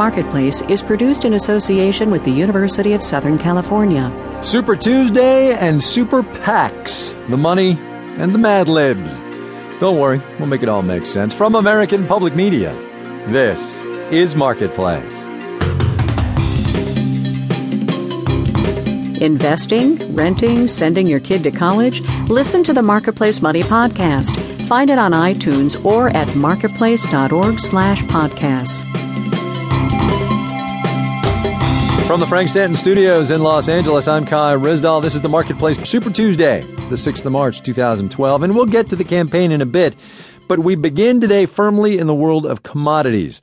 Marketplace is produced in association with the University of Southern California. Super Tuesday and Super PACs, the money and the Mad Libs. Don't worry, we'll make it all make sense. From American Public Media, this is Marketplace. Investing, renting, sending your kid to college? Listen to the Marketplace Money podcast. Find it on iTunes or at marketplace.org slash podcasts. From the Frank Stanton Studios in Los Angeles, I'm Kai Ryssdal. This is the Marketplace Super Tuesday, the 6th of March, 2012, and we'll get to the campaign in a bit, but we begin today firmly in the world of commodities.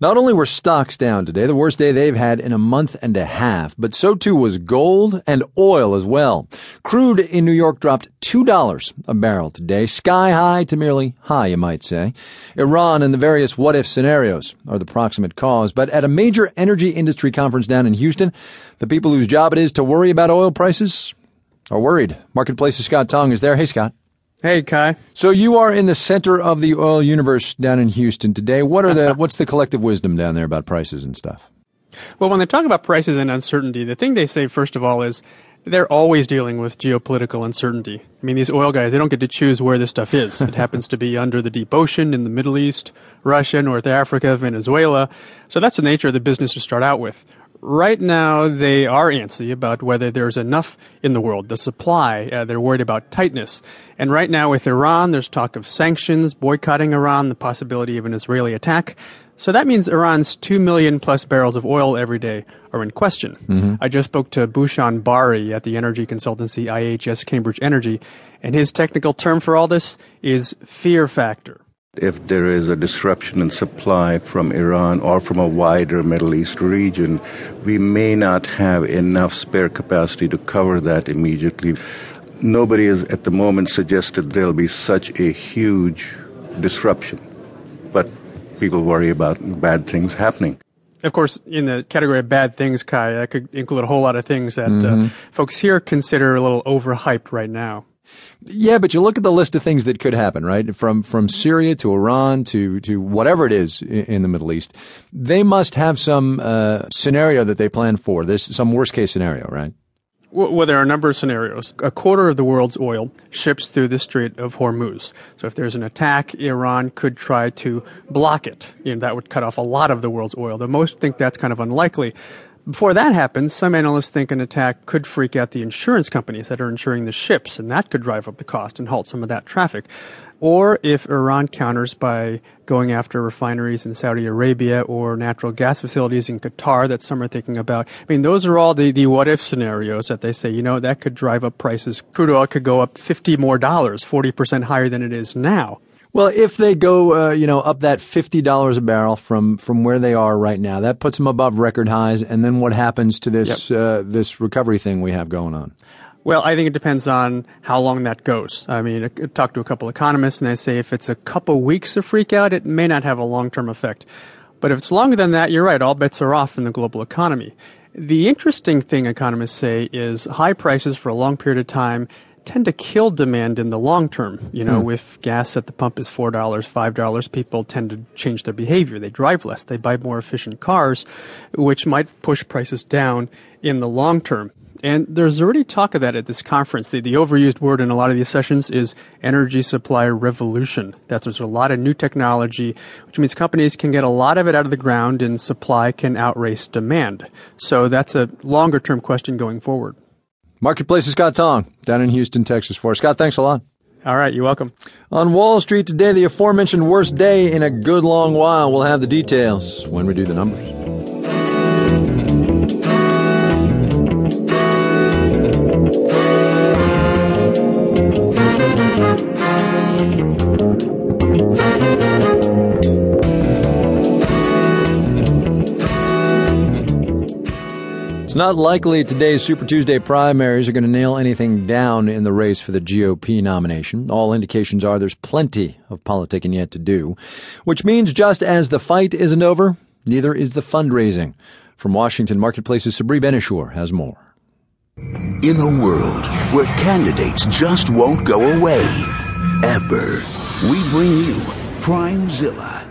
Not only were stocks down today, the worst day they've had in a month and a half, but so too was gold and oil as well. Crude in New York dropped $2 a barrel today, sky high to merely high, you might say. Iran and the various what if scenarios are the proximate cause, but at a major energy industry conference down in Houston, the people whose job it is to worry about oil prices are worried. Marketplace's Scott Tong is there. Hey, Scott. Hey, Kai. So you are in the center of the oil universe down in Houston today. What are the what's the collective wisdom down there about prices and stuff? Well, when they talk about prices and uncertainty, the thing they say first of all is they're always dealing with geopolitical uncertainty. I mean, these oil guys, they don't get to choose where this stuff is. it happens to be under the deep ocean in the Middle East, Russia, North Africa, Venezuela. So that's the nature of the business to start out with. Right now, they are antsy about whether there's enough in the world, the supply. Uh, they're worried about tightness. And right now, with Iran, there's talk of sanctions, boycotting Iran, the possibility of an Israeli attack. So that means Iran's 2 million plus barrels of oil every day are in question. Mm-hmm. I just spoke to Bhushan Bahree at the energy consultancy IHS Cambridge Energy, and his technical term for all this is fear factor if there is a disruption in supply from Iran or from a wider Middle East region, we may not have enough spare capacity to cover that immediately. Nobody has at the moment suggested there'll be such a huge disruption, but people worry about bad things happening. Of course, in the category of bad things, Kai, that could include a whole lot of things that uh, mm-hmm. uh, folks here consider a little overhyped right now. Yeah, but you look at the list of things that could happen, right? From from Syria to Iran to to whatever it is in the Middle East, they must have some uh, scenario that they plan for. This some worst case scenario, right? Well, there are a number of scenarios. A quarter of the world's oil ships through the Strait of Hormuz. So if there's an attack, Iran could try to block it. You know, that would cut off a lot of the world's oil. The most think that's kind of unlikely. Before that happens, some analysts think an attack could freak out the insurance companies that are insuring the ships, and that could drive up the cost and halt some of that traffic. Or if Iran counters by going after refineries in Saudi Arabia or natural gas facilities in Qatar that some are thinking about. I mean, those are all the, the what if scenarios that they say, you know, that could drive up prices. Crude oil could go up 50 more dollars, 40% higher than it is now. Well, if they go, uh, you know, up that fifty dollars a barrel from from where they are right now, that puts them above record highs. And then what happens to this yep. uh, this recovery thing we have going on? Well, I think it depends on how long that goes. I mean, I talked to a couple economists, and they say if it's a couple weeks of freak out, it may not have a long term effect. But if it's longer than that, you're right. All bets are off in the global economy. The interesting thing economists say is high prices for a long period of time tend to kill demand in the long term. You know, hmm. if gas at the pump is $4, $5, people tend to change their behavior. They drive less. They buy more efficient cars, which might push prices down in the long term. And there's already talk of that at this conference. The, the overused word in a lot of these sessions is energy supply revolution. That there's a lot of new technology, which means companies can get a lot of it out of the ground and supply can outrace demand. So that's a longer term question going forward. Marketplace's Scott Tong down in Houston, Texas for us. Scott, thanks a lot. All right, you're welcome. On Wall Street today, the aforementioned worst day in a good long while. We'll have the details when we do the numbers. Not likely today's Super Tuesday primaries are going to nail anything down in the race for the GOP nomination. All indications are there's plenty of politicking yet to do, which means just as the fight isn't over, neither is the fundraising. From Washington Marketplace's Sabri Ben-Achour has more. In a world where candidates just won't go away, ever, we bring you Primezilla